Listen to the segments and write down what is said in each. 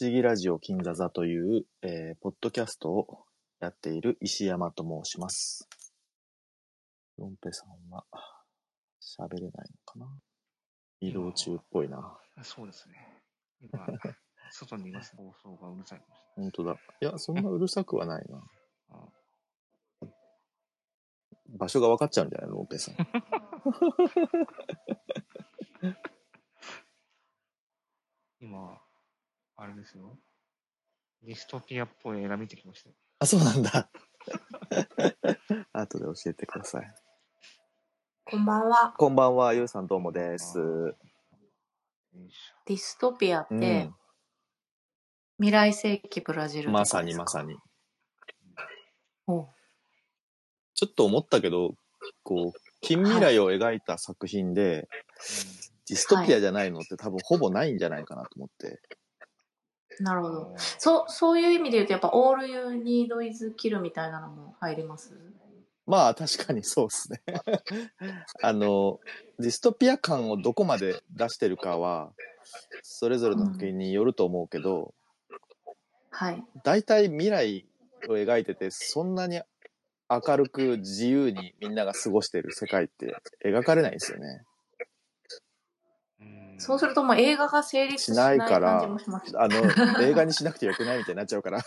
思議ラジオ金座座という、えーポッドキャストをやっている石山と申します。ロンペさんは喋れないのかな？移動中っぽいな。そうですね。今、外にいます。放送がうるさい。本当だ。いや、そんなうるさくはないな。あ場所が分かっちゃうんじゃないロンペさん。今、あれですよ。ディストピアっぽい映画見てきましたよ。あ、そうなんだ。後で教えてください。こんばんは。こんばんは、ゆうさんどうもです。ディストピアって、うん。未来世紀ブラジルまさにまさに。おうちょっと思ったけど、こう、近未来を描いた作品で、ディストピアじゃないのって多分ほぼないんじゃないかなと思って。ょなるほど。そう、そういう意味で言うと、やっぱ、オールユーニードイズキルみたいなのも入ります？まあ確かにそうですね。あの、ディストピア感をどこまで出してるかは、それぞれの作品によると思うけど、はい。大体未来を描いてて、そんなに明るく自由にみんなが過ごしてる世界って描かれないんですよね。うんそうするともう映画が成立しない感じもします。あの、映画にしなくてよくないみたいになっちゃうから。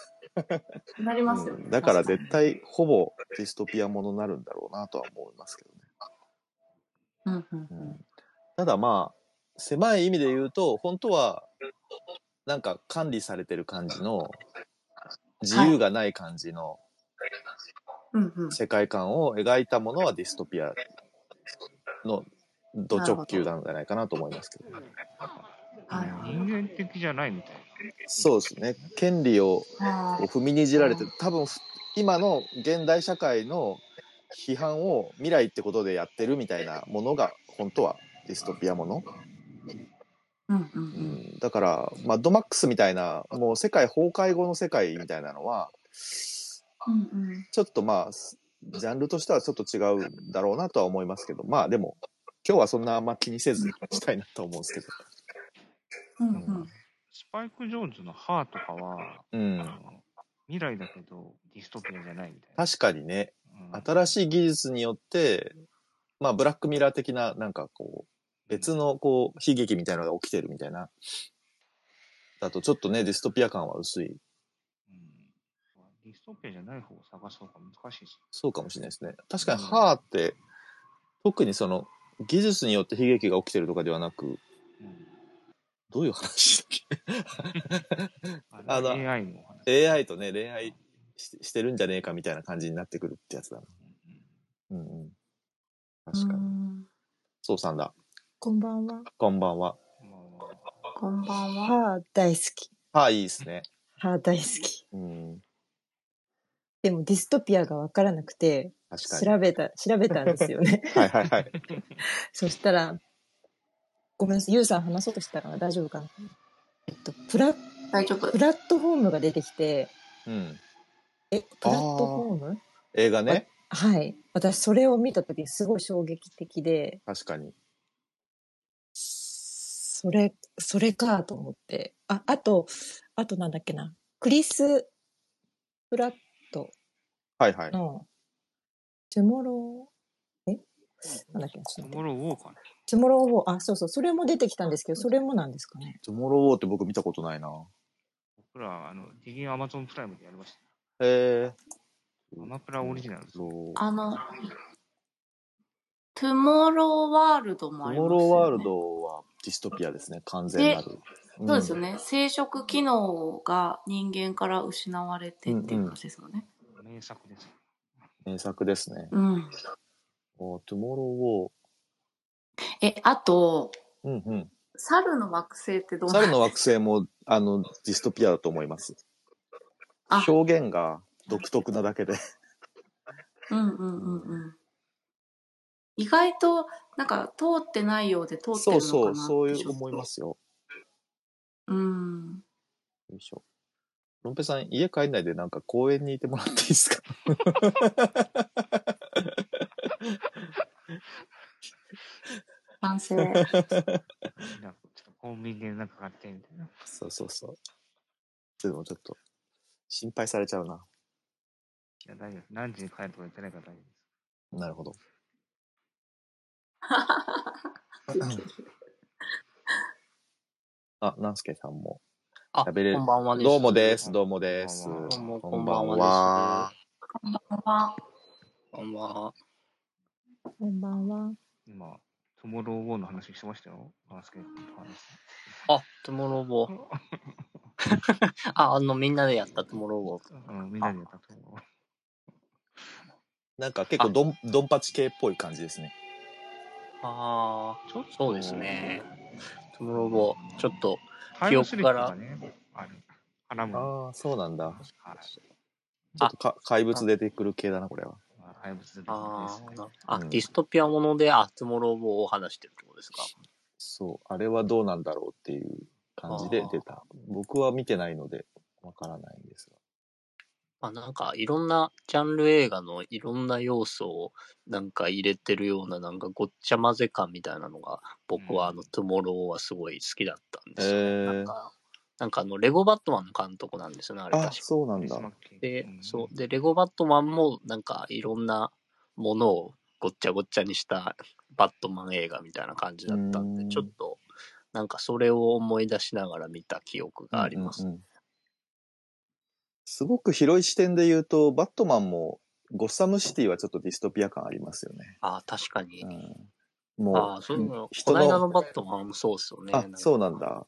なりますよね。うんだから確絶対ほぼディストピアものになるんだろうなとは思いますけどね。かに。うんうんううんん。ただまあ、狭い意味で言うと、本当は、なんか管理されてる感じの、自由がない感じの。世界観を描いたものはディストピアのド直球なんじゃないかなと思いますけど。人間的じゃないみたいそうですね。権利を踏みにじられて、多分ふ今の現代社会の批判を未来ってことでやってるみたいなものが本当はディストピアもの。ーうんうんう。うんん、だから、まあ、ドマックスみたいな、もう世界崩壊後の世界みたいなのは、うんうん。ちょっとまあ、ジャンルとしてはちょっと違うんだろうなとは思いますけど、まあでも、今日はそんなあんま気にせずしたいなと思うんですけど。うんうん。スパイク・ジョーンズの歯とかは、うん未来だけどディストピアじゃないみたいな。確かにね、うん新しい技術によって、まあ、ブラックミラー的な、なんかこう、別のこう、悲劇みたいなのが起きてるみたいな。だとちょっとね、ディストピア感は薄い。うんディストピアじゃない方を探そうか難しいし。そうかもしれないですね。確かに、歯って、特にその、技術によって悲劇が起きてるとかではなく、うんどういう話だっあのあの AI の話。け ?AI とね、恋愛ししてるんじゃねえかみたいな感じになってくるってやつだな。うんうんうん。確かに。うんそうさんだ。こんばんは。こんばんは。こんばんは。歯大好き。歯いいですね。歯大好き。うん。でもディストピアがわからなくて。調べた、調べたんですよね。はいはいはい。そしたら、ごめんなさい、ゆうさん話そうとしたら大丈夫かな。えっと、プラ、大丈夫プ。ラットフォームが出てきて、うん。え、プラットフォーム？映画ね？はい。私、それを見たときにすごい衝撃的で、確かに。それ、それかと思って。あ、あと、あとなんだっけな。クリス・プラットはいはい。の、トゥモロー、え？なんだっけ？なちょっと待ってトゥモローウォーカーね。トゥモローウォー、あ、そうそう、それも出てきたんですけど、それもなんですかね。トゥモローウォーって僕見たことないな。僕ら、あの、ディギンアマゾンプライムでやりましへえ。た。アマプラオリジナルです。そう。あの、トゥモローワールドもトゥありますよ、ね。モローワールドはディストピアですね。完全なる。そうですよね。生殖機能が人間から失われてっていう感じですよね。名作です。うん。名作ですね。うん。おトゥモえ、あと、ローウォー。うんうん。猿の惑星ってどうな？猿の惑星も、あの、ディストピアだと思います。あ表現が独特なだけで。うんうんうんうん。意外と、なんか、通ってないようで通ってるのかなそうそう、そういう思いますよ。うん。よいしょ。ロンペさん、家帰んないでなんか公園にいてもらっていいですか？反省。なんかちょっとコンビニでなんか買ってみたいな。そうそうそう。でもちょっと、心配されちゃうな。いや、大丈夫です。何時に帰るとか言ってないから大丈夫です。なるほど。あ、なんすけさんもあ、喋れるこんばんはです。どうもです、どうもです。こんばんはどうもこんばんは。こんばんは。こんばんは。こんばんは。今、トゥモローウォーの話してましたよ。バースケットの話。あ、トゥモローウォー。あ、あの、みんなでやったトゥモローウォー。うん、みんなでやったと思う。なんか結構ドン、ドンパチ系っぽい感じですね。あちょっとあ、そうですね。トゥモローウォー。ちょっと、タイムスリップがね、あ。ああ、そうなんだ。はいちょっとか怪物出てくる系だな、これは。あ怪物出てくるんあですねーあ、うんディストピアもので、あ、トゥモローウォーを話してるってことですか？そう、あれはどうなんだろうっていう感じで出た。僕は見てないので、わからないんですが。まあ、なんか、いろんなジャンル映画のいろんな要素をなんか入れてるような、なんかごっちゃ混ぜ感みたいなのが、僕はあの、トゥモローはすごい好きだったんですよ。なんか、なんかあの、レゴバットマンの監督なんですよね、あれあ、確か。そうなんだでう、んそう。で、レゴバットマンもなんかいろんなものをごっちゃごっちゃにしたバットマン映画みたいな感じだったんで、うんちょっと、なんかそれを思い出しながら見た記憶があります。うんうんうんすごく広い視点で言うと、バットマンも、ゴッサムシティはちょっとディストピア感ありますよね。ああ、確かに。うん、もう、ああ、そういうの、こ人の間のの、バットマンもそうですよね。あ、そうなんだ。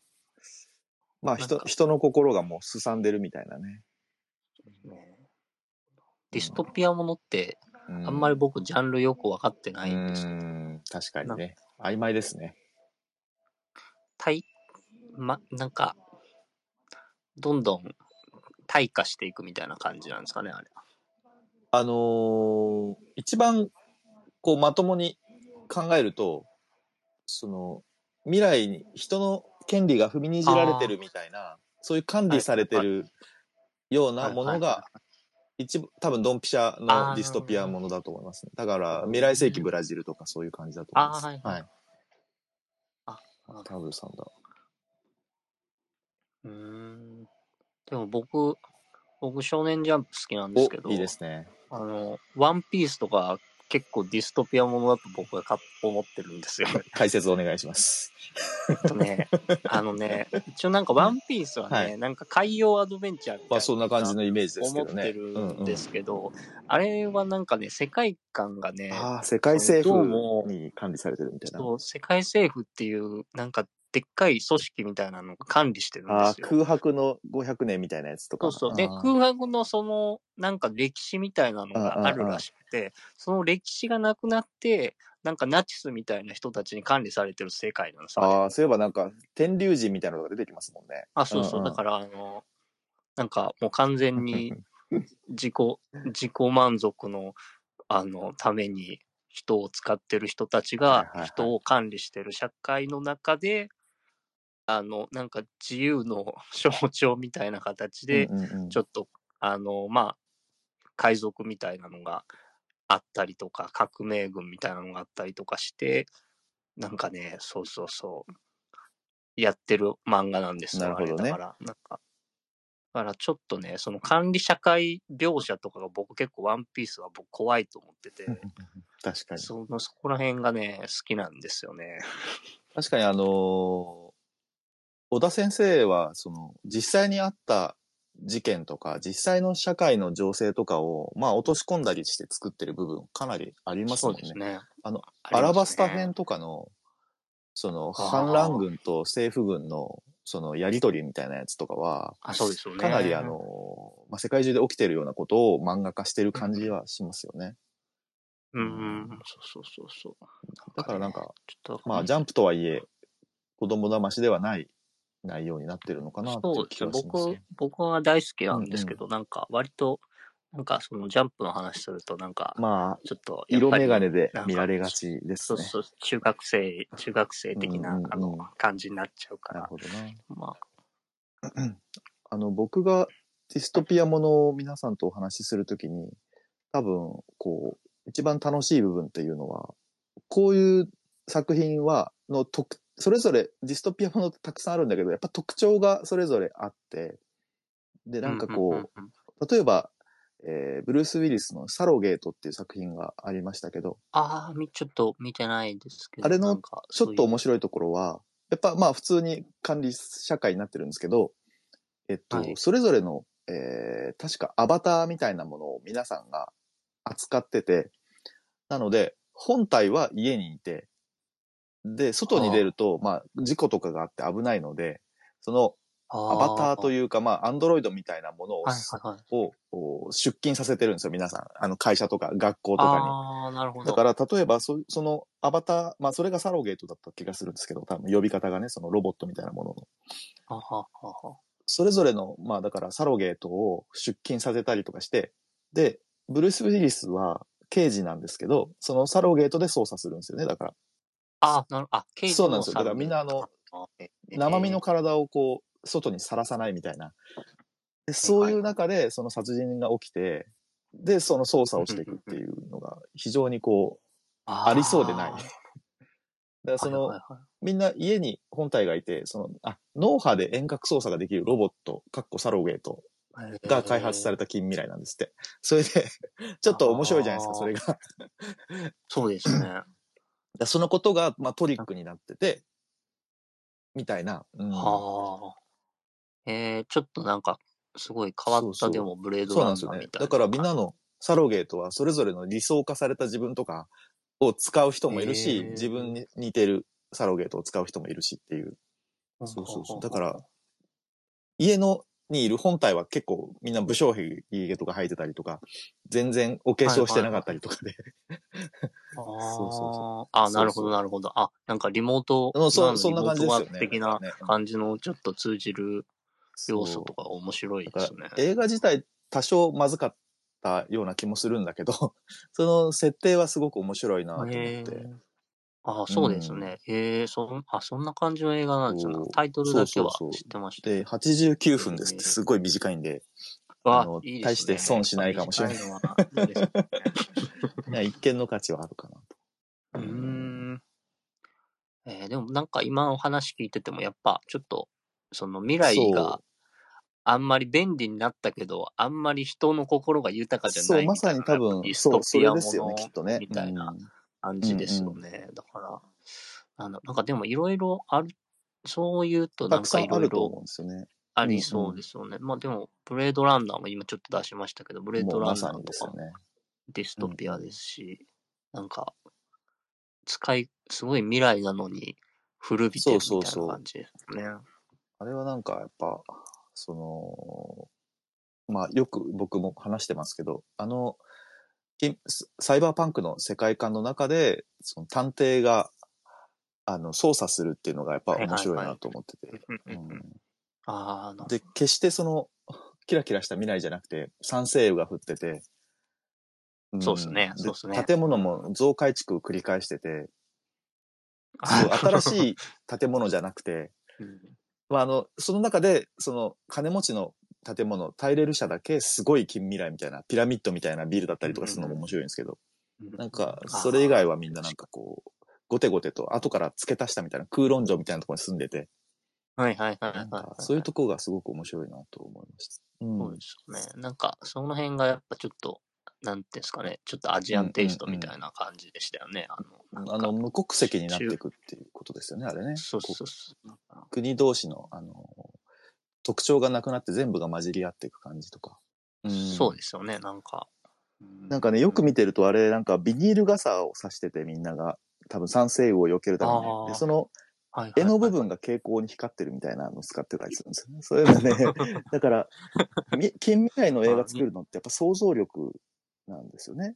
まあ、人、人の心がもうすさんでるみたいなね。ねディストピアものって、ああんまり僕ジャンルよく分かってないんですよ。ん、確かにね。曖昧ですね。対、ま、なんか、どんどん退化していくみたいな感じなんですかね、あれ。あのー一番、こう、まともに考えると、その、未来に人の権利が踏みにじられてるみたいな、そういう管理されてるようなものはいが、一部、多分ドンピシャのディストピアものだと思いますね。だから、未来世紀ブラジルとかそういう感じだと思います。はいはいはい。あ、タブルさんだ。うーん。でも僕、僕少年ジャンプ好きなんですけど、お、いいですね。あの、ワンピースとか結構ディストピアものだと僕はか思ってるんですよ。解説お願いします。えっとね、あのね、一応なんかワンピースはね、はいなんか海洋アドベンチャーみたいな。まあ、そんな感じのイメージですけどね。思ってるんですけど、あれはなんかね、世界観がね、ああ、世界政府もに管理されてるみたいな。そう世界政府っていう、なんかでっかい組織みたいなのが管理してるんですよ。空白の500年みたいなやつとか。そうそう。で、あー空白のその、なんか歴史みたいなのがあるらしくて、その歴史がなくなって、なんかナチスみたいな人たちに管理されてる世界なんですよ。ああ、そういえばなんか、天竜人みたいなのが出てきますもんね。あ、そうそう。んんだから、あの、なんかもう完全に 自己、自己満足の、あの、ために人を使ってる人たちはいはいはいが人を管理してる社会の中で、あの、なんか自由の 象徴みたいな形で、ちょっと、あの、まあ、海賊みたいなのがあったりとか、革命軍みたいなのがあったりとかして、なんかね、そうそうそう、やってる漫画なんですよ、あれだから、なんか、だからちょっとね、その管理社会描写とかが僕結構ワンピースは僕怖いと思ってて、確かに。そのそこら辺がね、好きなんですよね。確かにあのー小田先生は、その、実際にあった事件とか、実際の社会の情勢とかを、まあ落とし込んだりして作ってる部分かなりありますもんね。ね。あの、ねアラバスタ編とかの、その、反乱軍と政府軍の、その、やりとりみたいなやつとかは、あ、そうですよね。かなりあの、まあ、世界中で起きてるようなことを漫画化してる感じはしますよね。うんうん、そうそうそうそう。だからなんか、まあ、ジャンプとはいえ、子供騙しではない内容になってるのかなっていそううですね僕ね。、僕は大好きなんですけど、なんか割と、なんかそのジャンプの話すると、なんか、まあ、ちょっと色眼鏡で見られがちですね。そうそう、中学生、中学生的な、うんうんうんあの、感じになっちゃうから、なるほどな。ま あの、僕がディストピアものを皆さんとお話しするときに、多分、こう、一番楽しい部分っていうのは、こういう作品は、の特、それぞれディストピアものたくさんあるんだけど、やっぱ特徴がそれぞれあって、で、なんかこう例えば、えーブルース・ウィリスのサロゲートっていう作品がありましたけど、ああ、みちょっと見てないですけど。あれのちょっと面い白いところは、やっぱまあ普通に管理社会になってるんですけど、えっと、はいそれぞれの、えー確かアバターみたいなものを皆さんが扱ってて、なので、本体は家にいて、で、外に出ると、まあ、事故とかがあって危ないので、そのアアバターとう。いうか、まあ、アンドロイドみたいなものを、はいはいはい。をを出勤させてるんですよ、皆さん。あの、会社とか学校とかに。ああ、なるほど。だから、例えばそ、そのアバター、まあ、それがサロゲートだった気がするんですけど、多分呼び方がね、そのロボットみたいなものの。はははは。それぞれの、まあ、だから、サロゲートを出勤させたりとかして、で、ブルース・ウィリスは刑事なんですけど、そのサロゲートで操作するんですよね、だから。ああ、なるあ、刑事そうなんですよのだからみんなあの、生身の体をこう、外にさらさないみたいな。でそういう中で、その殺人が起きて、で、その操作をしていくっていうのが、非常にこう、あありそうでない。ー だからその、はいはいはいみんな家に本体がいて、その、あ、脳波で遠隔操作ができるロボット、かっこサロゲートが開発された近未来なんですって。それで、ちょっと面白いじゃないですか、それが。そうですね。らそのことが、まあ、トリックになってて、みたいな。うんはあ。えー、ちょっとなんか、すごい変わっそうそうたでもブレードそうラなんですよね。ンナーみたいな。だからみんなのサロゲートはそれぞれの理想化された自分とかを使う人もいるし、へー自分に似てるサロゲートを使う人もいるしっていう。そうそうそう。だから、家のにいる本体は結構みんな武将髭とか生えてたりとか、全然お化粧してなかったりとかで。あそうそうそあ、なるほど、なるほど。あ、なんかリモート、うんそそんな感じですよねリモートワーク的な感じのちょっと通じる要素とかか面白いだですねから。映画自体多少まずかったような気もするんだけど、その設定はすごく面白いなと思って。へーあそうですね。へえ、そん、あ、そんな感じの映画なんですそう。よタイトルだけはそうそうそう知ってました。で、89分ですってすごい短いんで、わあのいいね大して損しないかもしれないいね 一見の価値はあるかなと。うーん。えーでもなんか今お話聞いててもやっぱちょっとその未来そうがあんまり便利になったけど、あんまり人の心が豊かじゃそう、ないみたいなまさに多分そう、そトピアもれですよね、のきっとね。みたいなうん感じですよね。だから、なんだなんかでもいろいろある、そう言うとなんかいろいろ。ありそうですよね。まあでも、ブレードランナーも今ちょっと出しましたけど、ブレードランナーとか。ディストピアですし、なんか、使い、すごい未来なのに古びてるみたいな感じですね。あれはなんかやっぱ、その、まあよく僕も話してますけど、あの、きサイバーパンクの世界観の中で、その探偵が、あの、操作するっていうのがやっぱ面白いなと思ってて。で、決してその、キラキラした未来じゃなくて、酸性雨が降ってて、ん。そうっすね。そうっすね。建物も増改築を繰り返してて、新しい建物じゃなくて、うん。まあ、あの、その中で、その、金持ちの建物、タイレル社だけすごい近未来みたいな、ピラミッドみたいなビルだったりとかするのも面白いんですけど、なんか、それ以外はみんななんかこう、ゴテゴテと後から付け足したみたいな空論城みたいなところに住んでて、はいはいはいはいはい。そういうところがすごく面白いなと思いました。うんそうですよね。なんか、その辺がやっぱちょっと、なんていうんですかね、ちょっとアジアンテイストみたいな感じでしたよね。あの、あの、無国籍になっていくっていうことですよね、あれね。そうそうこそう国同士の、あの、特徴がなくなって全部が混じり合っていく感じとか。んそうですよね、なんか。うなんかね、よく見てるとあれ、なんかビニール傘を差しててみんなが、多分酸性雨を避けるためにねその絵の部分が蛍光に光ってるみたいなのを使ってたりするんですよね。そういうのね、だから、み近未来の映画作るのってやっぱ想像力なんですよね。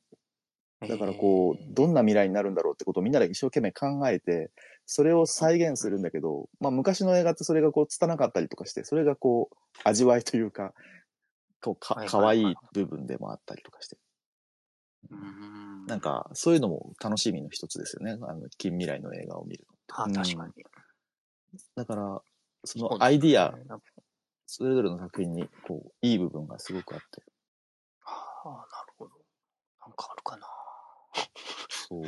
だからこう、どんな未来になるんだろうってことをみんなで一生懸命考えて、それを再現するんだけど、まあ昔の映画ってそれがこう拙かったりとかして、それがこう、味わいというか、こうか、はいはい可愛い部分でもあったりとかして。うんなんか、そういうのも楽しみの一つですよね。あの、近未来の映画を見るあ、うん確かに。だから、そのアイディア、それぞれの作品に、こう、いい部分がすごくあって。ああ、なるほど。なんかあるかな。そう。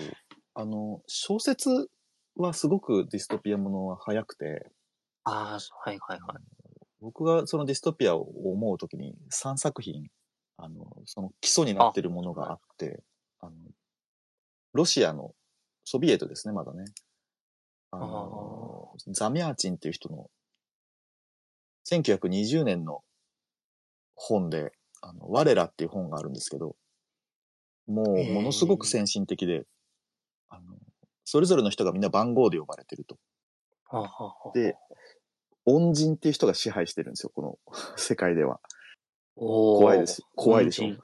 あの、小説はすごくディストピアものは早くて、ああ、はいはいはい。僕がそのディストピアを思うときに3作品、あの、その基礎になってるものがあって、あの、ロシアの、ソビエトですね、まだね。あの、ザミャーチンっていう人の、1920年の本で、あの、我らっていう本があるんですけど、もう、ものすごく先進的で、あの、それぞれの人がみんな番号で呼ばれてると。はあはあはあで、恩人っていう人が支配してるんですよ、この 世界では。怖いです。怖いでしょ恩。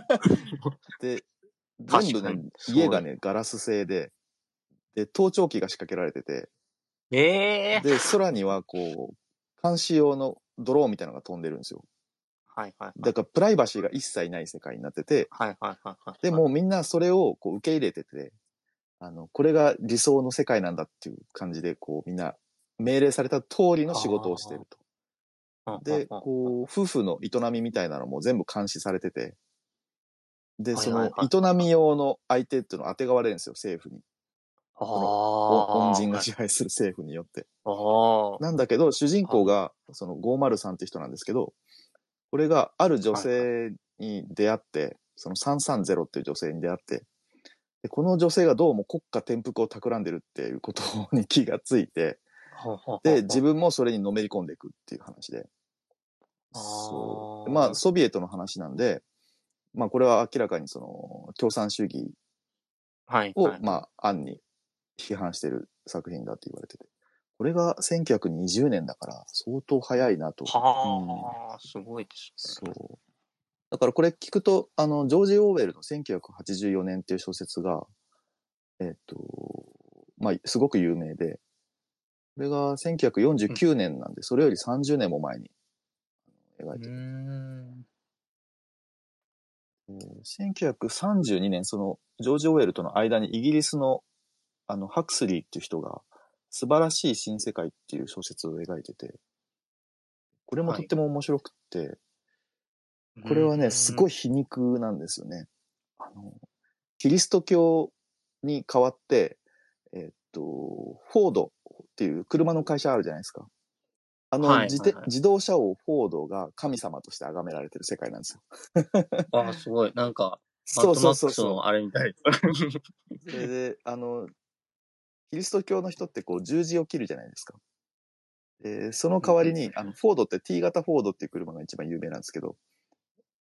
で、確 全部ね家がね、ガラス製で、で、盗聴器が仕掛けられてて、人ええで、空にはこう、監視用のドローンみたいなのが飛んでるんですよ。はいはいはい。だからプライバシーが一切ない世界になってて、はいはいはいはい。でもみんなそれをこう受け入れてて、あの、これが理想の世界なんだっていう感じで、こうみんな命令された通りの仕事をしてると。うん、で、うん、こう、夫婦の営みみたいなのも全部監視されてて、で、その営み用の相手っていうのを当てがわれるんですよ、政府に。ああ。お恩人が支配する政府によって。なんだけど、主人公が、その503って人なんですけど、これがある女性に出会って、その330っていう女性に出会って、でこの女性がどうも国家転覆を企んでるっていうことに気がついて、で、自分、分もそれにのめり込んでいくっていう話で。そう。まあ、ソビエトの話なんで、まあ、これは明らかにその、共産主義はい、を、はい。まあ、暗に批判してる作品だって言われてて。これが1920年だから、相当早いなと。うんはあ、すごいですね。そう。だからこれ聞くと、あの、ジョージ・オーウェルの1984年っていう小説が、えっ、と、まあ、すごく有名で、これが1949年なんで、それより30年も前に描いてる。ん。えー1932年、その、ジョージ・オーウェルとの間にイギリスの、あの、ハクスリーっていう人が、素晴らしい新世界っていう小説を描いてて、これもとっても面白くって、これはね、すごいい。皮肉なんですよね。あの、キリスト教に代わって、えっと、フォードっていう車の会社あるじゃないですか。あの、はいはいはい自動車王フォードが神様として崇められてる世界なんですよ。あ、すごい。なんか、そうそうそうそあれみたい。う。それで、あの、キリスト教の人ってこう十字を切るじゃないですか。で、その代わりに、あの、フォードって T 型フォードっていう車が一番有名なんですけど、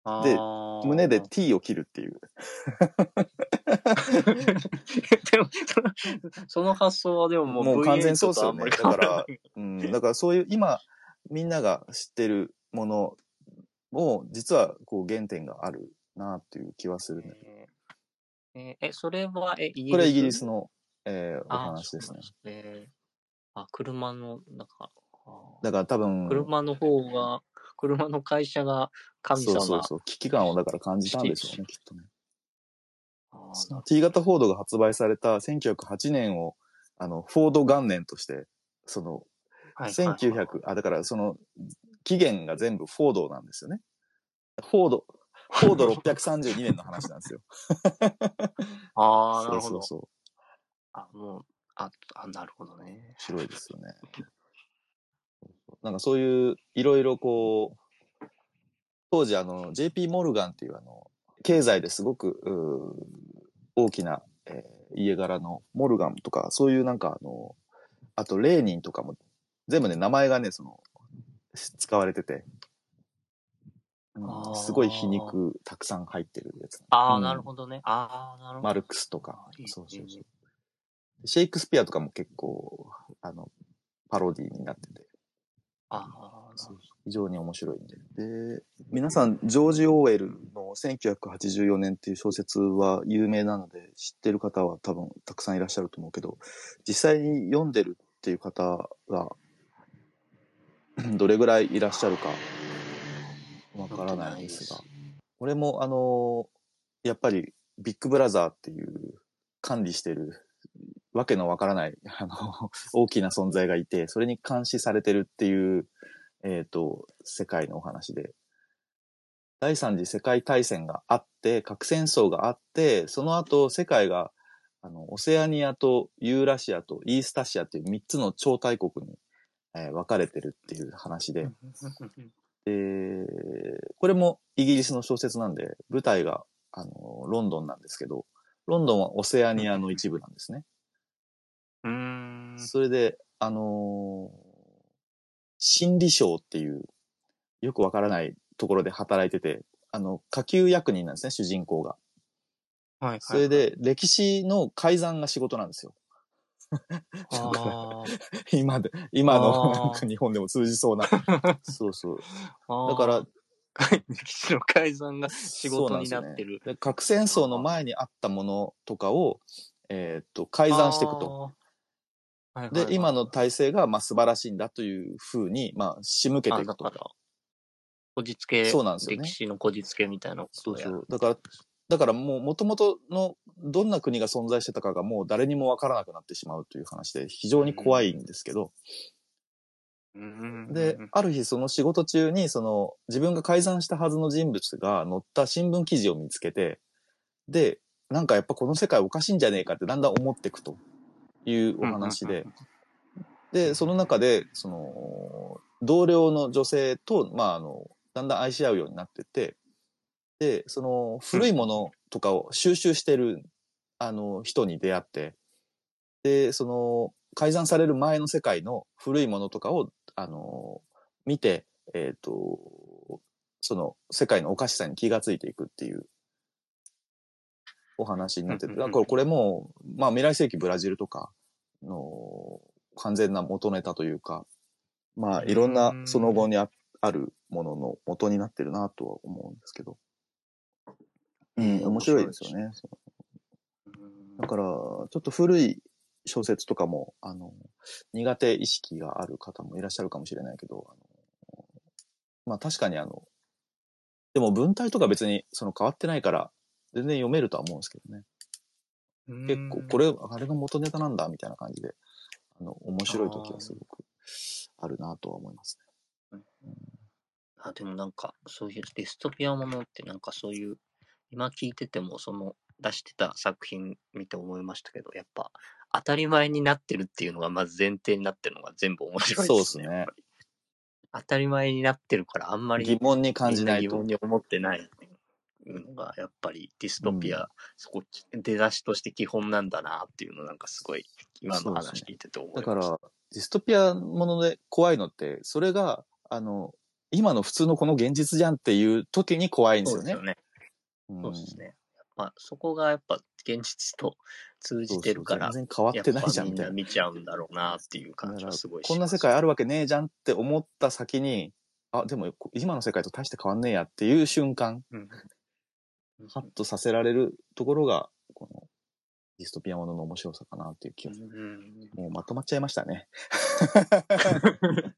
で胸で T を切るっていう。でも、そのその発想はでももうもう完全そうっすよ V8 とあんまね。りだから、うん、だからそういう、今、みんなが知ってるものも、実は、こう、原点があるなっていう気はするね。えーえーえ、それは、え、イギリス？これはイギリスの、えーおあ話ですね。あ、車の、なんか、あだから多分、車の方が、車の会社が神様。そうそうそう、危機感をだから感じたんでしょうね、きっとね。T 型フォードが発売された1908年を、あの、フォード元年として、その、はい1900、あ、だからその、期限が全部フォードなんですよね。フォード、フォード632年の話なんですよ。ああ、なるほど。そうそうそう。あ、もう、あ、あ、なるほどね。白いですよね。なんかそういう、いろいろこう、当時あの、JP モルガンっていうあの、経済ですごく、大きな、えー家柄のモルガンとか、そういうなんかあの、あとレーニンとかも、全部ね、名前がね、その、使われてて、うんすごい皮肉たくさん入ってるやつ。ああ、うんなるほどね。ああ、なるほど。マルクスとかそうそうそうシェイクスピアとかも結構、あの、パロディになってて、ああ、非常に面白いんで。で、皆さん、ジョージ・オーウェルの1984年っていう小説は有名なので、知ってる方は多分たくさんいらっしゃると思うけど、実際に読んでるっていう方が、どれぐらいいらっしゃるか、わからないんですが。これも、あの、やっぱり、ビッグブラザーっていう管理してる、わけのわからない、あの、大きな存在がいて、それに監視されてるっていう、えっ、と、世界のお話で、第三次世界大戦があって、核戦争があって、その後世界が、あの、オセアニアとユーラシアとイースタシアっていう三つの超大国にえー分かれてるっていう話で、で、これもイギリスの小説なんで、舞台が、あの、ロンドンなんですけど、ロンドンはオセアニアの一部なんですね。うーん。それで、あのー心理省っていう、よくわからないところで働いてて、あの、下級役人なんですね、主人公が。はいはい。それ、で、歴史の改ざんが仕事なんですよ。あ 今で、今のなんか日本でも通じそうな。そうそう。あ。だから、歴史の改ざんが仕事になってる。で核戦争の前にあったものとかを、えーっと、改ざんしていくと。あー。はいはいはいで、今の体制が、まあ、素晴らしいんだというふうに、まあ、仕向けていくとか。ら、こじつけ、そうなんですよね歴史のこじつけみたいな。そうそう。だから、だからもう元々のどんな国が存在してたかがもう誰にもわからなくなってしまうという話で非常に怖いんですけど、うんで、ある日その仕事中にその自分が改ざんしたはずの人物が載った新聞記事を見つけて、で、なんかやっぱこの世界おかしいんじゃねえかってだんだん思っていくというお話で、で、その中で、その、同僚の女性と、まあ、あの、だんだん愛し合うようになってて、で、その、古いものとかを収集してる、あの、人に出会って、で、その、改ざんされる前の世界の古いものとかを、あの、見て、えっ、と、その、世界のおかしさに気がついていくっていう、お話になってて、だからこれも、まあ、未来世紀ブラジルとかの、完全な元ネタというか、まあ、いろんなその後にああるものの元になってるなとは思うんですけど。うん、面白いですよね。うんだから、ちょっと古い小説とかも、あの、苦手意識がある方もいらっしゃるかもしれないけど、あのまあ確かにあの、でも文体とか別にその変わってないから、全然読めるとは思うんですけどね。結構、これ、あれが元ネタなんだ、みたいな感じで、あの、面白い時はすごくあるなとは思いますあ、でもなんか、そういうディストピアものってなんかそういう、今聞いててもその出してた作品見て思いましたけど、やっぱ当たり前になってるっていうのがまず前提になってるのが全部面白いそうでね。ですすねやっぱり当たり前になってるからあんまね。り疑問に感じない疑問。に思ってないのがやっぱりディストピア、そこ出だしとして基本なんだなっていうのなんかすごい今の話聞いてて思いました。だから、ディストピアもので怖いのって、それが、あの、今の普通のこの現実じゃんっていう時に怖いんですよねそうですよ。ね。うんそうですね。やっぱそこがやっぱ現実と通じてるから、そうそう全然変わってないじゃんみたいな。見ちゃうんだろうなっていう感じはすごいしこんな世界あるわけねえじゃんって思った先に、あ、でも今の世界と大して変わんねえやっていう瞬間、うんハッとさせられるところが、このディストピアものの面白さかなっていう気が、うんもうまとまっちゃいましたね。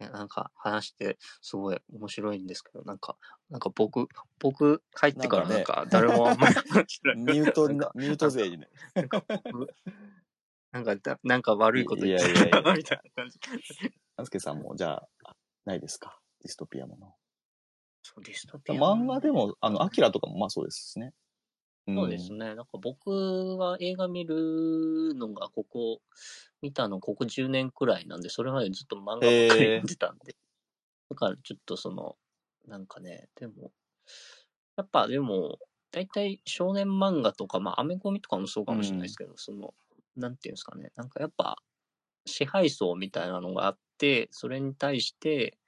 なんか話してすごい面白いんですけど、なんか、なんか僕、僕入ってからなんか誰もあんまり話してない ミュートなんか、ミュート勢にね。なんか僕なんかだ、なんか悪いこと言っちゃっいやいやいやたな みたいな感じ。あすけさんも、じゃあ、ないですか？ディストピアもの。そう、ディストピア。漫画でも、あの、アキラとかもまあそうですしね。んそうですね。なんか僕は映画見るのがここ、見たのここ10年くらいなんで、それまでずっと漫画ばっかり読んでたんで。だからちょっとその、なんかね、でも、やっぱでも、大体少年漫画とか、まあアメコミとかもそうかもしれないですけど、その、なんていうんですかね、なんかやっぱ支配層みたいなのがあって、それに対して、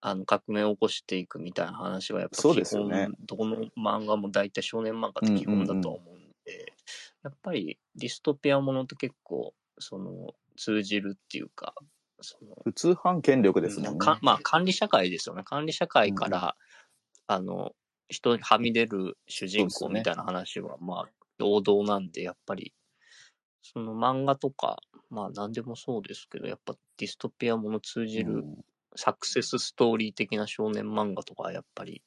あの革命を起こしていくみたいな話はやっぱそう基本、ですよね。どこの漫画も大体少年漫画って基本だとは思うんで、やっぱりディストピアものって結構その通じるっていうか、その普通反権力ですね。かまあ管理社会ですよね。管理社会から、あの、人にはみ出る主人公みたいな話は、まあ、王道なんで、やっぱり、その漫画とか、まあ何でもそうですけど、やっぱディストピアもの通じるうんサクセスストーリー的な少年漫画とかはやっぱり、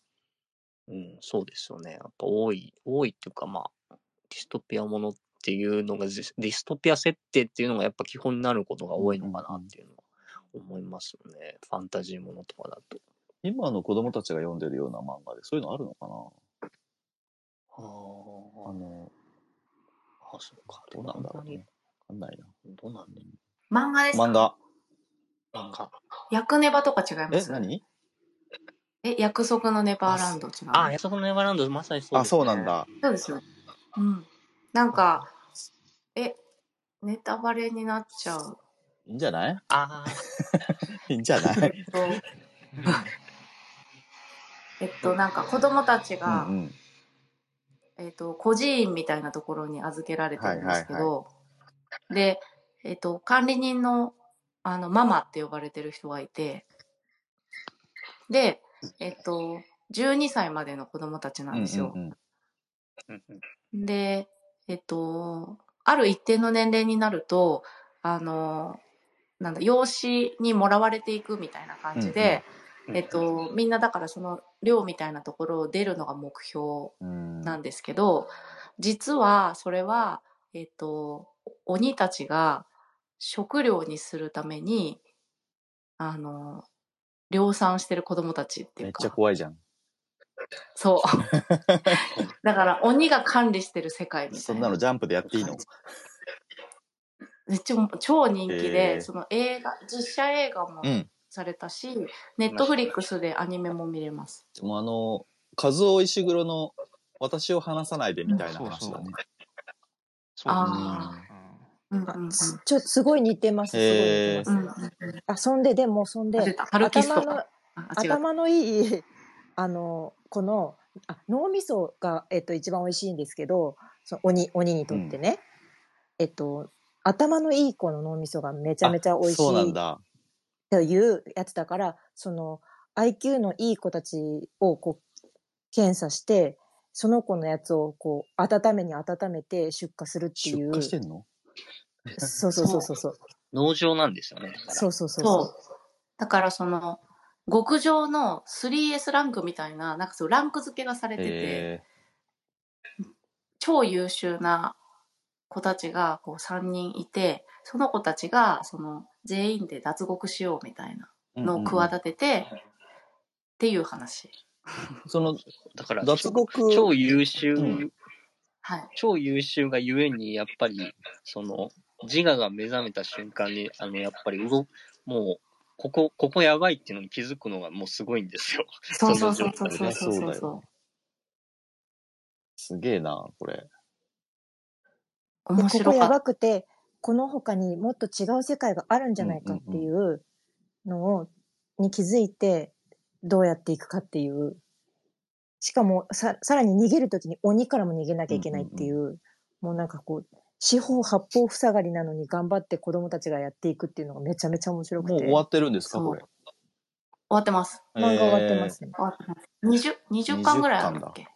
うん、そうですよね。やっぱ多い、多いっていうかまあ、ディストピアものっていうのが、ディストピア設定っていうのがやっぱ基本になることが多いのかなっていうのは思いますよね。ファンタジーものとかだと。今の子供たちが読んでるような漫画でそういうのあるのかな？ああの、あ、そうか。どうなんだろうにね。わかんないな。どうなんだろ漫画ですか？漫画。なんか、薬ネバとか違いまえ、す何？え、約束のネバーランド違うあ、約束のネバーランド、まさにそうあ、です、ね。そうなん。だ。そうですよ。うん。なんか、え、ネタバレになっちゃう。いいんじゃない？あ いいんじゃない？えっと、えっと、なんか子供たちうが、んうん。えっと、孤児院みたいなところに預けられてるんですけはいど、で、えっと、管理人の、あの、ママって呼ばれてる人がいて、で、えっと、12歳までの子供たちなんですよ。うんうんうん。で、えっと、ある一定の年齢になると、あの、なんだ、養子にもらわれていくみたいな感じで、うんうん。えっと、みんなだからその寮みたいなところを出るのが目標うん。なんですけど、実はそれは、えっと、鬼たちが食料にするために、あの、量産してる子供たちっていめっ。ちゃ怖いじゃん。そう。だから鬼が管理してる世界みたいな。そんなのジャンプでやっていいの？めっちゃ超人気で、へーその映画、実写映画もうん。されたし、ネットフリックスでアニメも見れます。もうあの、和夫石黒の私を話さないでみたいな話だね。そうあうんうんうん。ちょっとすごい似てます。すごい似てうんます。そんで、でも、そんで頭の。頭のいい、あの、この、あ脳みそが、えっと、一番美味しいんですけど、その鬼、鬼にとってね、えっと、頭のいい子の脳みそがめちゃめちゃ美味しいだ。というやつだから、その IQ のいい子たちをこう、検査して、その子のやつをこう、温めに温めて出荷するってい出う。荷してんの？そうそうそうそうそう。農場なんですよね。だからそうそうそうそ。そうだからその、極上の 3S ランクみたいな、なんかそうランク付けがされてて、え超優秀な子たちがこう3人いて、その子たちがその全員で脱獄しようみたいなーのを企てて、っていう話。その、だから、脱獄、超優秀、うんはい。超優秀がゆえに、やっぱり、その、自我が目覚めた瞬間に、あの、やっぱり動、もう、ここ、ここやばいっていうのに気づくのがもうすごいんですよ。そうそうそうそうそそううそうそうだよそう。すげえな、これ。で面ここや。ばくて、この他にもっと違う世界があるんじゃないかっていうのを、に気づいて、どうやっていくかっていう。しかも、さ、さらに逃げるときに鬼からも逃げなきゃいけないっていう、もうなんかこう、四方八方塞がりなのに頑張って子供たちがやっていくっていうのがめちゃめちゃ面白くて。もう終わってるんですか、これ？終わってます。漫画終わってますね。終わってます。20、20巻ぐらいあるっけ？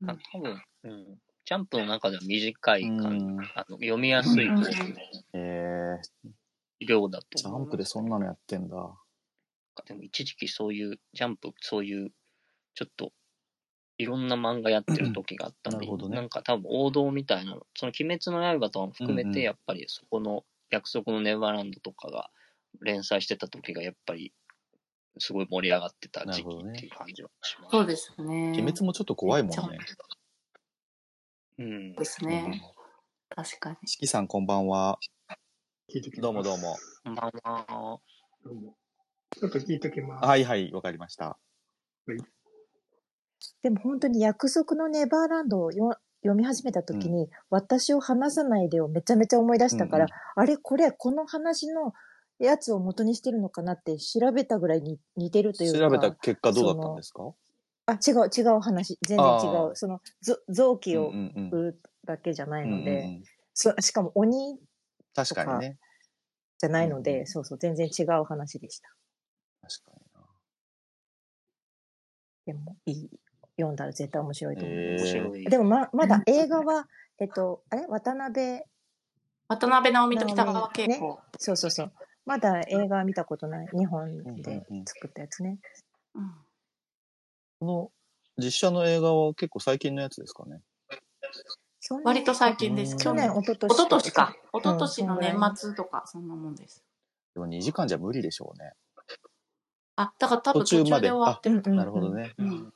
うんあ多分、うん。ジャンプの中では短いうん感じ、あの読みやすいうん方えー、量だとジャ思う。ンプでそんなのやってんだ。でも一時期そういう、ジャンプ、そういう、ちょっと、いろんな漫画やってる時があったんで、なるほどねんか多分王道みたいなの、その鬼滅の刃とかも含めうんうんて、やっぱりそこの約束のネバーランドとかが連載してた時がやっぱり、すごい盛り上がってた時期っていう感じはします。そうですね。鬼滅もちょっと怖いもんね。うんで。すね。確かに。四季さんこんばんは。どうもどうも。こんばんは。どうも。ちょっと聞いときます。はいはい、わかりました。でも本当に約束のネバーランドをよ読み始めた時に、私を話さないでをめちゃめちゃ思い出したから、うんあれこれこの話のやつを元にしてるのかなって調べたぐらいに似てるというか。調べた結果どうだったんですか？あ、違う、違う話。全然違う。その、ぞ臓器をうんうん売るだけじゃないので、うんうんうんそしかも鬼確かにね。じゃないので、うんうんそうそう、全然違う話でした。確かにな。でも、いい。読んだら絶対面白いと思う。へー面白い。でもま、まだ映画は、えっと、あれ？渡辺、渡辺直美と北川景ね子。そうそうそう。まだ映画見たことない。日本で作ったやつね。うんこの実写の映画は結構最近のやつですかね？割と最近です。うん去年、一昨一年。昨年か。一昨うん年の年末とか、そんなもんです。でも2時間じゃ無理でしょうね。あ、だから多分途中まで終わってる。なるほどね。うん。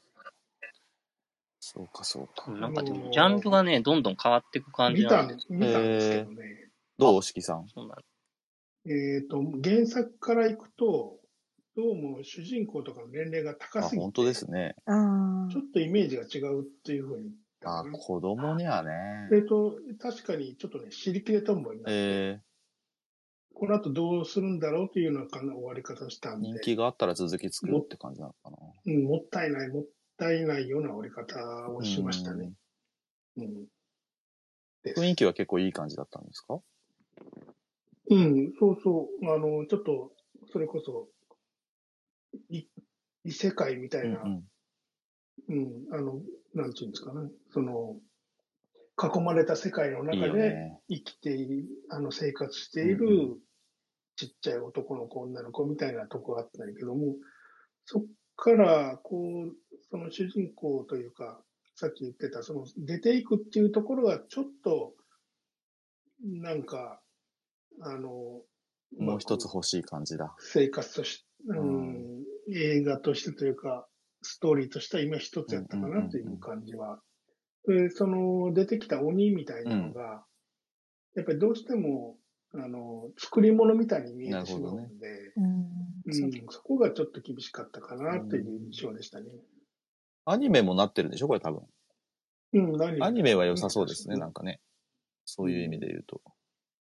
そうかそうか。なんかでも、ジャンルがね、どんどん変わっていく感じ見たなんで、見たんですけどね。どう四季さん？そうなんえっ、と、原作からいくと、どうも主人公とかの年齢があ、高すぎて、本当ですね。あちょっとイメージが違うっていうふうに言ったあかな。子供にはね。えっと、確かにちょっとね、尻切れトンボになって、えこの後どうするんだろうというようなかな終わり方をしたー、んで、人気があったら続き作るって感じなのかな。うん、もったいない、もったいないような終わり方をしましたね。うん。雰囲気は結構いい感じだったんですか？うん、そうそう。あの、ちょっと、それこそ、い異世界みたいな、うんうん。うん、あの、なんていうんですかね。その、囲まれた世界のいい中で。生きている、あの、生活していうんうるちっちゃい男の子、女の子みたいなとこがあったんだけども、そっから、こう、その主人公というか、さっき言ってた、その出ていくっていうところがちょっと、なんか、あの、もう一つ欲しい感じだ。生活とし、ううんん、映画としてというか、ストーリーとしては今一つやったかうんうんうんうんなという感じは。で、その出てきた鬼みたいなのが、やっぱりどうしても、あの、作り物みたいに見えてしまうので、あ。うん。うんそこがちょっと厳しかったかなという印象でしたね。アニメもなってるんでしょ？これ多分。うん、何アニメは良さそうですね、うんなんかね。そういう意味で言うと。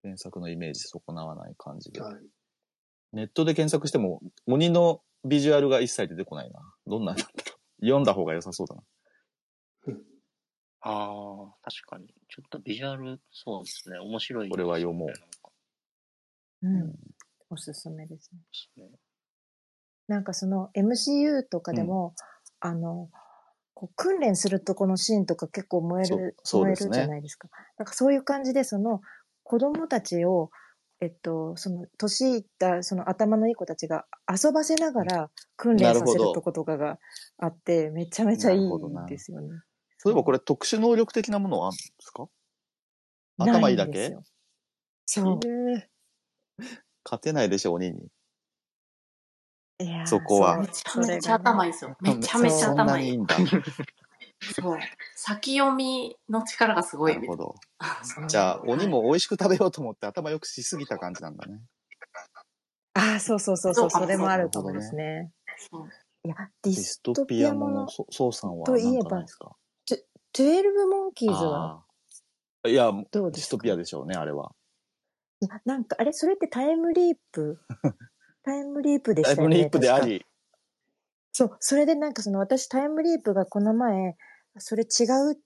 原作のイメージ損なわない感じで。はい。ネットで検索しても、鬼のビジュアルが一切出てこないな。どんなんだったろう。読んだ方が良さそうだな。ああ、確かに。ちょっとビジュアル、そうですね。面白い、これは読もううん。おすすめですね。ですね。なんかその MCU とかでも、あの、こう訓練するとこのシーンとか結構燃えそうる、ね燃えるじゃないですか。なんかそういう感じで、その子供たちを、えっと、その年いったその頭のいい子たちが遊ばせながら訓練させるとことかがあって、めちゃめちゃいいんですよね。そういえばこれ特殊能力的なものはあるんですか？頭いいだけ？そう。え ー勝てないでしょ、鬼に。いやーそこはめちゃめちゃ頭いいですよ。めちゃめちゃ頭いい。にいいんだ。そう。先読みの力がすごいなるほど。そうじゃあ、鬼も美味しく食べようと思って頭良くしすぎた感じなんだね。ああ、そうそうそうそう、それもあると思いますね。そういや、ディスストピアものそそうさんはといえば何かないですか？トゥエルブモンキーズはいや、どうディストピアでしょうね、あれは。なんか、あれ？それってタイムリープ？タイムリープでしタイたよね。ムリープであ。り、そう、それでなんかその私タイムリープがこの前、それ違うっ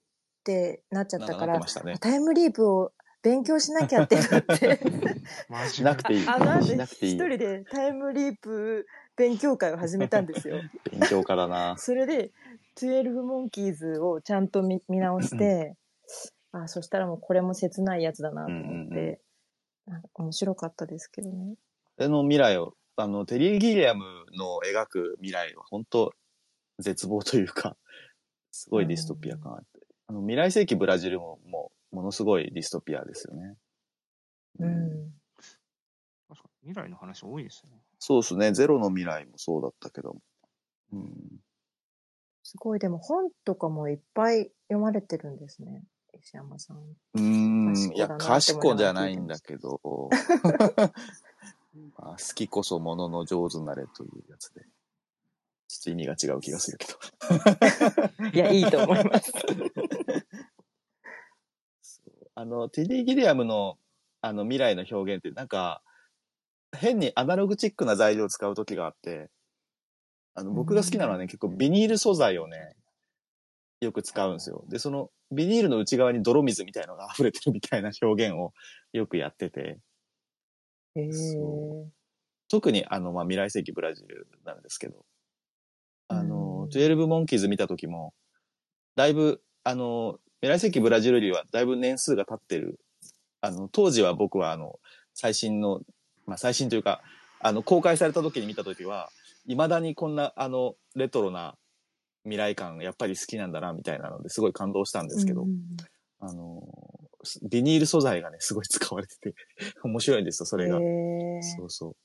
てなっちゃったからね。タイムリープを勉強しなきゃってなって、マなくていい。あの後。一人でタイムリープ勉強会を始めたんですよ。勉強家だな。それで、12モンキーズをちゃんと見見直して、あ、そしたらもうこれも切ないやつだなと思って、なんか面白かったですけどね。あの未来を、あの、テリー・ギリアムの描く未来は本当絶望というか、すごいディストピア感あって。あの、未来世紀ブラジルも、もう、ものすごいディストピアですよね。うん。確かに未来の話多いですね。そうですね。ゼロの未来もそうだったけど。うん。すごい、でも本とかもいっぱい読まれてるんですね。石山さん。うーん。いや、賢じゃないんだけど、まあ、好きこそものの上手なれというやつで。ちょっと意味が違う気がするけど。いや、いいと思います。あの、テディ・ギリアムの、あの、未来の表現って、なんか、変にアナログチックな材料を使う時があって、あの、僕が好きなのはね、結構ビニール素材をね、よく使うんですよ。で、その、ビニールの内側に泥水みたいのが溢れてるみたいな表現をよくやってて、へ特にあの、まあ、未来世紀ブラジルなんですけど、あうん。の、12モンキーズ見た時も、だいぶ、あの、未来世紀ブラジルよりはだいぶ年数が経ってる。あの、当時は僕はあの、最新の、まあ、最新というか、あの、公開された時に見た時は、未だにこんな、あの、レトロな未来感、やっぱり好きなんだな、みたいなのですごい感動したんですけど、うん。あの、ビニール素材がね、すごい使われてて、面白いんですよ、それが。そうそう。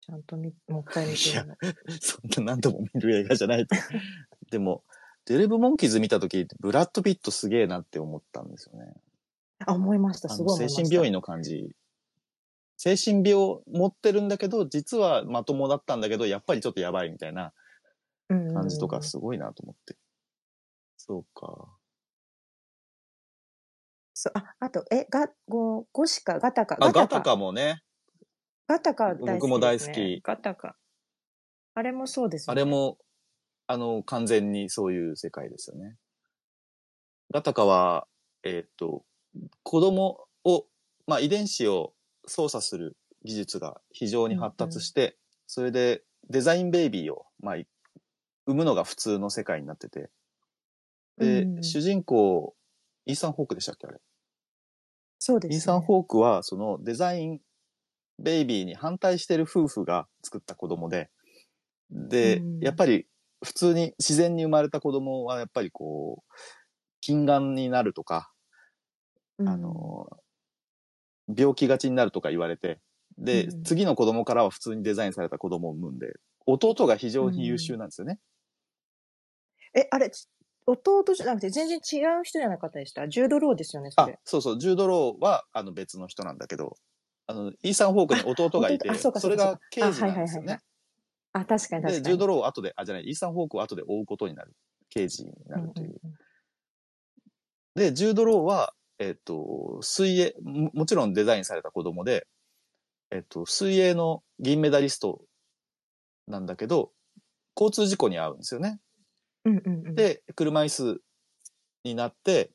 ちゃんとみ、もう一回見てそんな何度も見る映画じゃないと。でも、デレブ・モンキーズ見たとき、ブラッド・ピットすげえなって思ったんですよね。あ、思いました。すごい。精神病院の感じ、精神病を持ってるんだけど、実はまともだったんだけど、やっぱりちょっとやばいみたいなうん感じとかすごいなと思って。そうか。そうあ、あと、え、が、ご、ゴシカ、ガタカ、あ、ガタカもね、ガタカ大好きね。僕も大好きガタカ。あれもそうですよね。あれも、あの、完全にそういう世界ですよね。ガタカは、えーっと、子供を、まあ、遺伝子を操作する技術が非常に発達して、それでデザインベイビーを、まあ、い産むのが普通の世界になってて、で、うん主人公、イーサン・ホークでしたっけあれ。そうです、ね。イーサン・ホークは、そのデザインベイビーに反対してる夫婦が作った子供で、で、うんやっぱり普通に自然に生まれた子供はやっぱりこう、近眼になるとか、うんあ、の、病気がちになるとか言われて、で、うん次の子供からは普通にデザインされた子供を産むんで、弟が非常に優秀なんですよね。え、あれ、弟じゃなくて全然違う人じゃなかったでした？ジュード・ローですよね、そあれ。、そうそう、ジュード・ローはあの別の人なんだけど、あの、イーサン・ホークに弟がいて、あそれが刑事なんですよね。あ、確かに確かで、に。ジュード・ローを後で、あ、じゃない、イーサン・ホークを後で追うことになる。刑事になるという。うんうんで、ジュード・ローは、えっ、と、水泳も、もちろんデザインされた子供で、えっ、と、水泳の銀メダリストなんだけど、交通事故に遭うんですよね。うんうんうん、で、車椅子になって、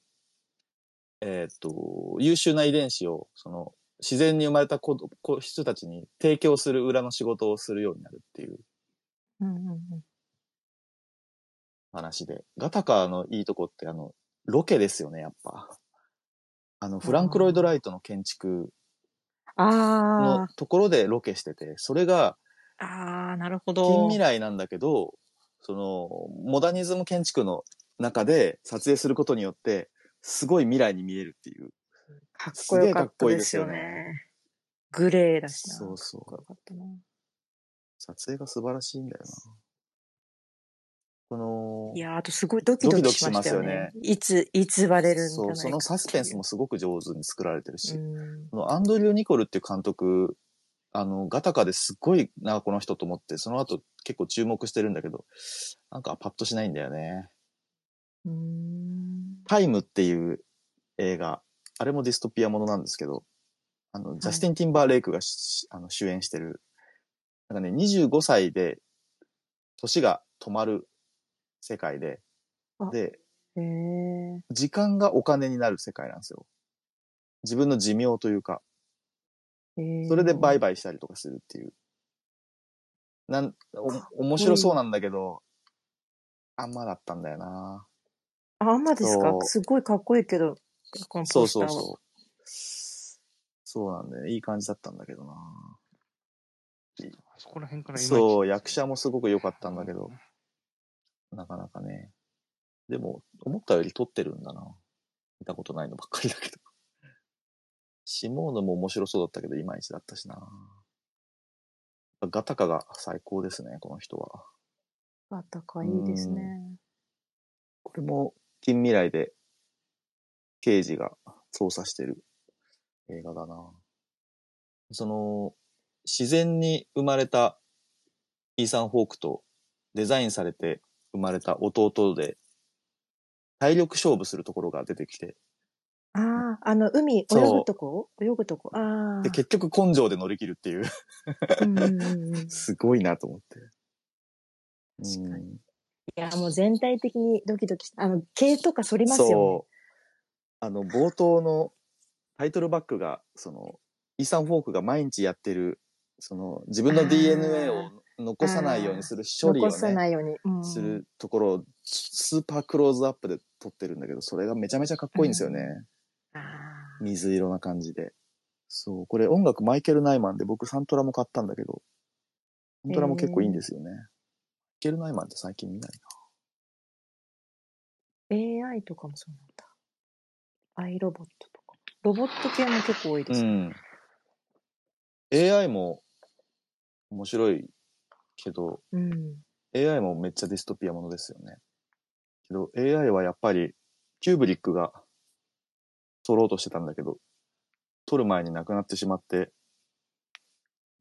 えっ、と、優秀な遺伝子を、その、自然に生まれた子子人たちに提供する裏の仕事をするようになるっていううんうんうん話で。ガタカのいいとこって、あの、ロケですよね、やっぱ。あの、フランク・ロイド・ライトの建築のあところでロケしてて、それがあ、ああ、なるほど。近未来なんだけど、その、モダニズム建築の中で撮影することによって、すごい未来に見えるっていう。かっこよかったですよね。グレーだしな。そうそうかっこよかったな。撮影が素晴らしいんだよな。このい、やーあとすごいドキドキしましたよね。いつ、いつバレるんそう、そのサスペンスもすごく上手に作られてるし、うんこのアンドリュー・ニコルっていう監督、あの、ガタカですっごいな、この人と思って、その後結構注目してるんだけど、なんかパッとしないんだよね。タイムっていう映画、あれもディストピアものなんですけど、あの、ジャスティン・ティンバーレイクがしあの主演してる、なんかね、25歳で年が止まる世界であ、で。時間がお金になる世界なんですよ。自分の寿命というか、それで売買したりとかするっていう。なん、お、面白そうなんだけど、あんまだったんだよな。あ、あんまですか？そうすごいかっこいいけど、このそうポスターはそうそう。そうなんだよね。いい感じだったんだけどな。あそこら辺からそう、役者もすごく良かったんだけど、なかなかね。でも、思ったより撮ってるんだな。見たことないのばっかりだけど。シモーヌも面白そうだったけど、いまいちだったしな。ガタカが最高ですね、この人は。あったかいいですね。これも近未来で刑事が捜査してる映画だな。その、自然に生まれたイーサン・ホークとデザインされて生まれた弟で体力勝負するところが出てきて、ああ、あの、海、泳ぐとこ？泳ぐとこ？ああ。で、結局根性で乗り切るっていう、うんうんうんうんい すごいなと思って。確かうんや、もう全体的にドキドキした。あの、毛とか反りますよね。そう。あの、冒頭のタイトルバックが、その、イーサン・フォークが毎日やってる、その、自分の DNA を残さないようにする処理を残さなね、いように。うんするところをスーパークローズアップで撮ってるんだけど、それがめちゃめちゃかっこいいんですよね。ああ。水色な感じで。そう、これ音楽マイケル・ナイマンで僕サントラも買ったんだけど、サントラも結構いいんですよね。マイケル・ナイマンって最近見ないな。AI とかもそうなんだ。アイロボットとか。ロボット系も結構多いです。うん。AI も面白いけど、うん。AI もめっちゃディストピアものですよね。けど AI はやっぱりキューブリックが撮ろうとしてたんだけど、撮る前に亡くなってしまって、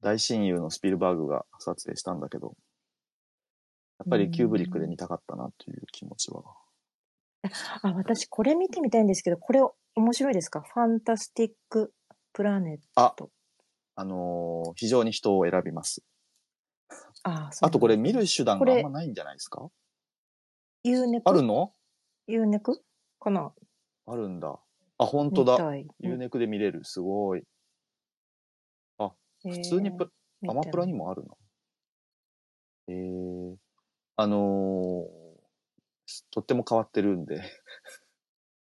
大親友のスピルバーグが撮影したんだけど、やっぱりキューブリックで見たかったなという気持ちは。あ、私これ見てみたいんですけど、これ面白いですか？ファンタスティックプラネッあト。あのー非常に人を選びます。あ、あとこれ見る手段があんまないんじゃないですか？ユーネク？あるの？ユーネク？かなあるんだ。あ、本当だ。ユーネクで見れる。すごい。普通にプアマプラにもあるな。えー、あのーとっても変わってるんで、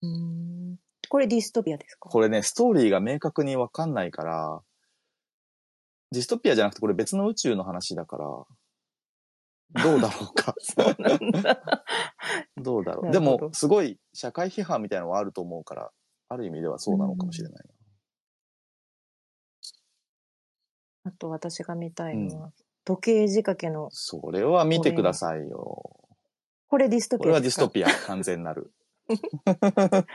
んこれディストピアですか？これね、ストーリーが明確にわかんないから、ディストピアじゃなくてこれ別の宇宙の話だから、どうだろうか。そうなんだ。どうだろう。でも、すごい社会批判みたいなのはあると思うから、ある意味ではそうなのかもしれないな。あと私が見たいのは、時計仕掛けの、それは見てくださいよ。これディストこれはピアですかディストピア、完全なる。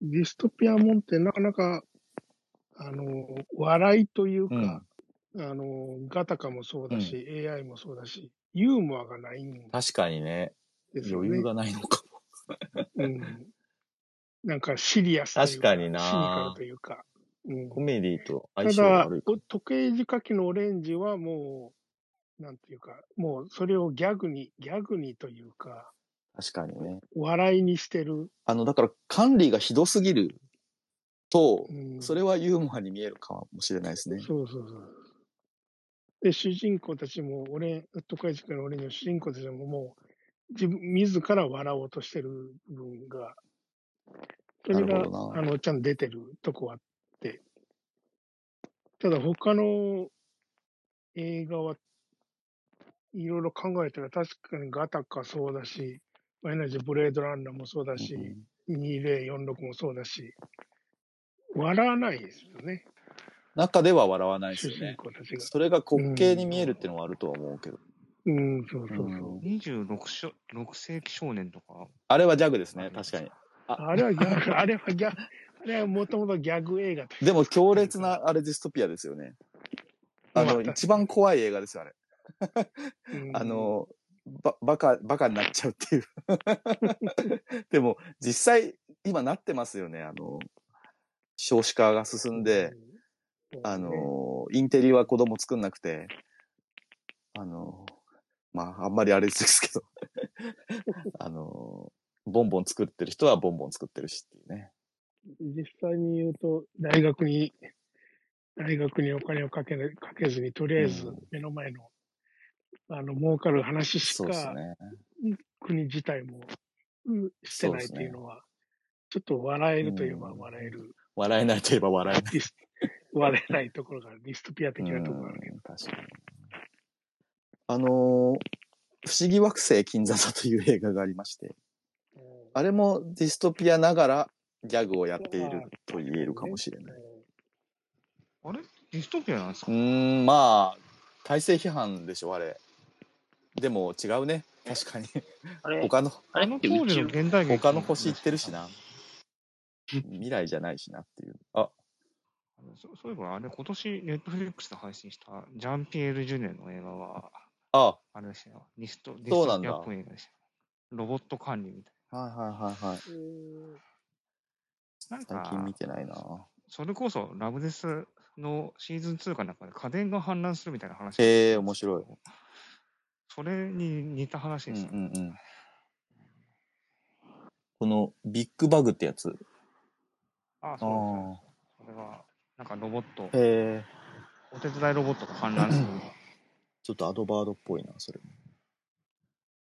ディストピアもんってなかなか、あの、笑いというか、うん。あの、ガタカもそうだし、AI もそうだし、ユーモアがないん確かにね。余裕がないのかも。うん。なんかシリアスという確かになシニカルというか。うん。コメディとた相性がだ悪いか、時計仕掛けのオレンジはもう、なんていうか、もうそれをギャグに、ギャグにというか、確かにね。笑いにしてる。あの、だから管理がひどすぎるとう、ん、それはユーモアに見えるかもしれないですね。そうそうそう。で、主人公たちも、俺、時計仕掛けのオレンジの主人公たちももう、自分、自ら笑おうとしてる部分が、それがあの、ちゃんと出てるとこはあって、ただ他の映画はいろいろ考えたら確かにガタカそうだし、エナジーブレードランナーもそうだし、うん2046もそうだし、笑わないですよね、中では笑わないですよね。それが滑稽に見えるっていうのはあるとは思うけど。うん、そうそうそう。うん26しょ6世紀少年とか、あれはギャグですね、確かに。あれはギャグ、あれはギャグ、あれはもともとギャグ映画でも強烈な、あれディストピアですよね。あの、まあ一番怖い映画ですよ、あれ。うん あの、ば、バカ、バカになっちゃうっていう。でも、実際、今なってますよね。あの、少子化が進んで、、あの、インテリは子供作んなくて、あの、まあ、あんまりあれですけど、あの、ボンボン作ってる人はボンボン作ってるしっていうね。実際に言うと、大学に、大学にお金をかけなかけずに、とりあえずうん目の前の、あの、儲かる話しか、ね。国自体も、うんしてないっていうのは、ちょっと笑えるといえば笑える、笑えないといえば笑えない。笑えないところが、ディストピア的なところがあるけど。うん確かに。あのー不思議惑星金座座という映画がありまして、あれもディストピアながらギャグをやっていると言えるかもしれない。あれ？ディストピアなんですうか？ーん、まあ、体制批判でしょ、あれ。でも違うね。確かに。あれ、他の、あれ？ってあの当時の現代劇他の星行ってるしな。未来じゃないしなっていう。あ、そそういえば、あれ、今年、ネットフリックスで配信した、ジャンピエール・ジュネの映画は、あ、あれでしたよ。ディスト、ディストピアっぽい映画でしたよ。ロボット管理みたいはいはいはいはい。な。なん最近見か、てないな。それこそ、ラブデスのシーズン2かなんかで家電が反乱するみたいな話。へえ面白い。それに似た話うんですよ。うんうん。このビッグバグってやつ。ああ、あそうです。それは、なんかロボット、へえ。お手伝いロボットが氾濫する。ちょっとアドバードっぽいな、それも。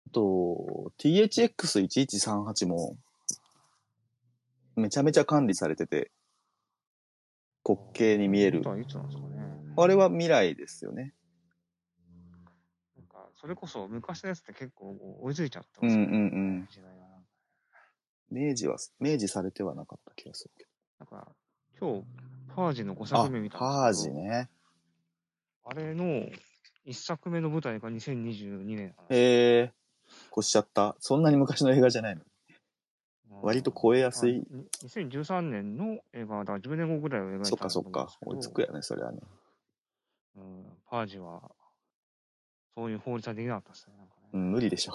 あと、THX1138 も、めちゃめちゃ管理されてて、滑稽に見える本当。はいつなんですかね。あれは未来ですよね。なんか、それこそ昔のやつって結構追いついちゃってうんうんますよねうん。時代がなんか。明治は、明治されてはなかった気がするけなんか、今日、パージの5ど。作目見たんパーですけど。ジね。あれの1作目の舞台が2022年。へえ。越しちゃった。そんなに昔の映画じゃないの。う割と超えやすい。あに2013年の映画だから10年後ぐらいを描いたそっかそっか。追いつくや。やね、それはね。うん、パージは、そういう法律はできなかったですね。ねうん、無理でしょ。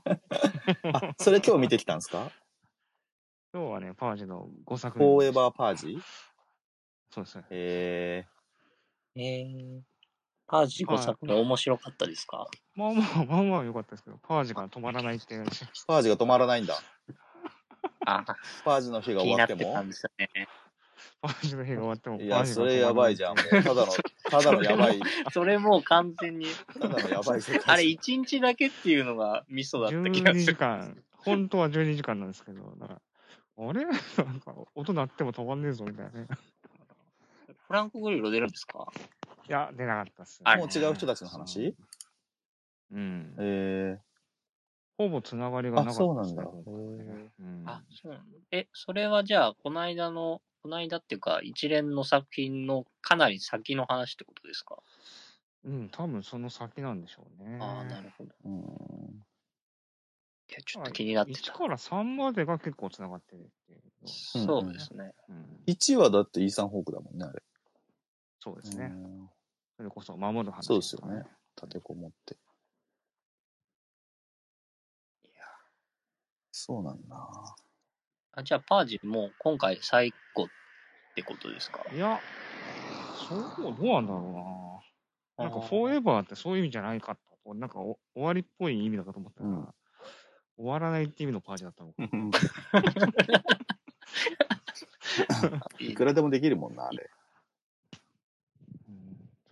あ、それ今日見てきたんですか？今日はね、パージの5作フ目。ォーエバーパージ？そうですね。ええー、パージ5作目面白かったですか？まあまあ、まあまあ良かったですけど、パージが止まらないっていう。ー、パージが止まらないんだ。あ、パージの日が気終わってもになってたんですよね。パージの日が終わっても、いや、それやばいじゃん。もうただの、ただのやばい、それもう完全に、ただのやばい世界。あれ1日だけっていうのがミソだった気が12する。時間、本当は12時間なんですけど、だから、あれ？なんか、音鳴っても止まんねえぞ、みたいなね。フランク・グリロ出るんですか？いや、出なかったっす、あもう違う人たちの話？うん。えほぼつながりがなかったね。あそうなんだあ、そうなのえ、それはじゃあ、この間の、この間っていうか、一連の作品のかなり先の話ってことですか、うん、多分その先なんでしょうね。ああ、なるほど。ー、うん。いや、ちょっと気になって1た。から3までが結構つながってるっていうの。そうですね。うん、1はだってイーサン・ホークだもんね、あれ。そうですね。うんそれこそ守る話、そうですよね。立てこもって。いやそうなんだ。あじゃあ、パージも今回最後ってことですか？いや、そう、どうなんだろうな。なんか、フォーエバーってそういう意味じゃないかと。なんかお、終わりっぽい意味だかと思ったら、うん終わらないっていう意味のパージだったのか。いくらでもできるもんな、あれ。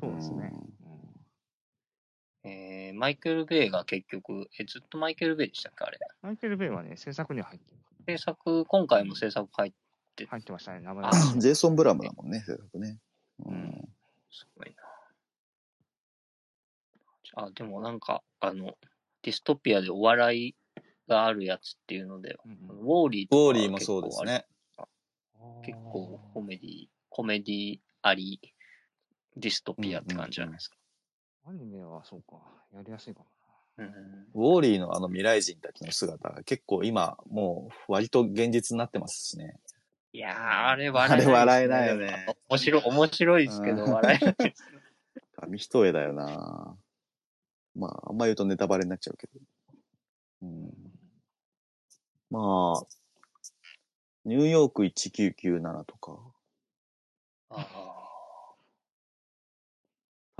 うん、そうですね。うんえー、マイケル・ベイが結局、え、ずっとマイケル・ベイでしたっけあれ？マイケル・ベイはね、制作には入って制作、今回も制作入って、入ってましたね、名前あが。ジェイソン・ブラムだもんね、制作ね。ううんん。すごいな。あ、でもなんか、あの、ディストピアでお笑いがあるやつっていうので、うんうんウォーリーとかウォーリーもそうですね。結構コメディ、コメディあり、ディストピアって感じじゃないですか。アニメはそうか、やりやすいかもうんウォーリーのあの未来人たちの姿が結構今、もう割と現実になってますしね。いやー、あれ笑えない、あれ笑えないよね。面白い、面白いですけど、うん笑えないです。紙一重だよなまあ、あんま言うとネタバレになっちゃうけど。うん、まあ、ニューヨーク1997とか、あ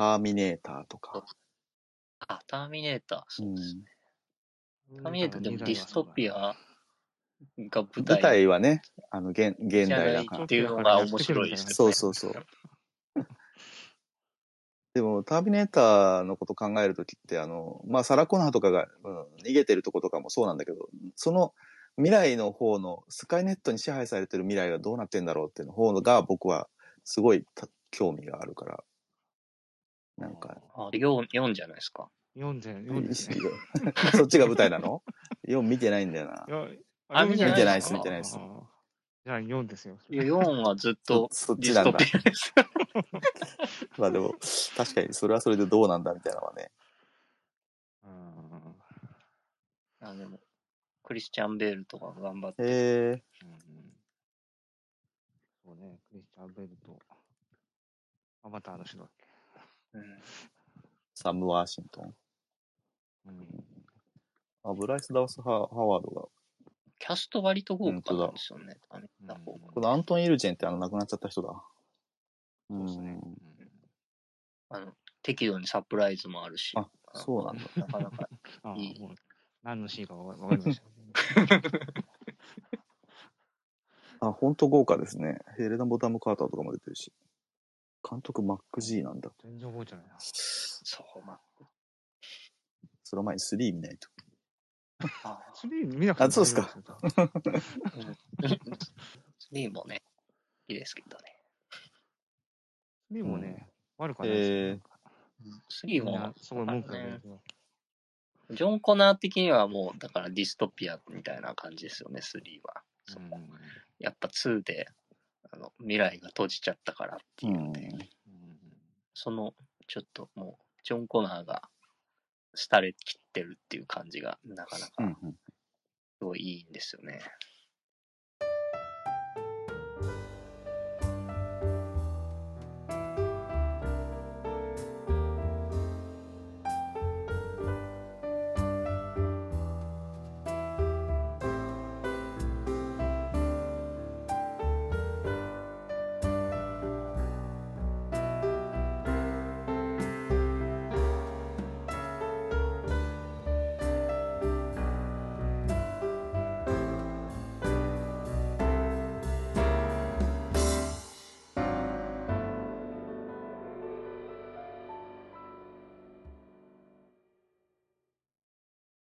ターミネーターとか。ーあ、ターミネーター、そうですね。な。ターミネーターでもディストピア。アが舞舞台台はね、あの、現、現代だからっ。ていうのが面白いですね。そうそうそう。でも、ターミネーターのこと考えるときって、あの、まあ、サラ・コナーとかが、うん、逃げてるとことかもそうなんだけど、その未来の方の、スカイネットに支配されてる未来がどうなってんだろうっていうの方が僕はすごいた興味があるから、なんか、あ、4、4じゃないですか。読んで、読んで、ね。そっちが舞台なの ?4 見てないんだよな。あ見てないです見てないですじゃあ4ですよ。いや、4はずっとそ そっちなんだ。まあでも、確かにそれはそれでどうなんだみたいなのはね。うんあでも、クリスチャン・ベールとか頑張って。へえ。うんそうね、クリスチャン・ベルと、アバターの人だっサム・ワーシントン。うんあ、ブライス・ダウス・ハハワードが。キャスト割と豪華なんですよね。あのうんこのアントン・イルジェンってあの亡くなっちゃった人だ。そうですね。んあの適度にサプライズもあるし。あそうなんだ。なかなか。いい何のシーンかわわかりました。あ、ほんと豪華ですね。ヘレナ・ボタム・カーターとかも出てるし。監督マック・ジーなんだ。全然覚えてないな。そう、まその前に3見ないと。あ。3見なくてもあそうですよ。3もね、いいですけどね。3もね、悪くはないですよえーなんか3みんなも、すごい文句が出るけど。ジョン・コナー的にはもう、だからディストピアみたいな感じですよね、3は。そこやっぱ2で、あの、未来が閉じちゃったからっていうので、うんうんその、ちょっともう、ジョン・コナーが、廃れ切ってるっていう感じが、なかなか。すごいいいんですよね。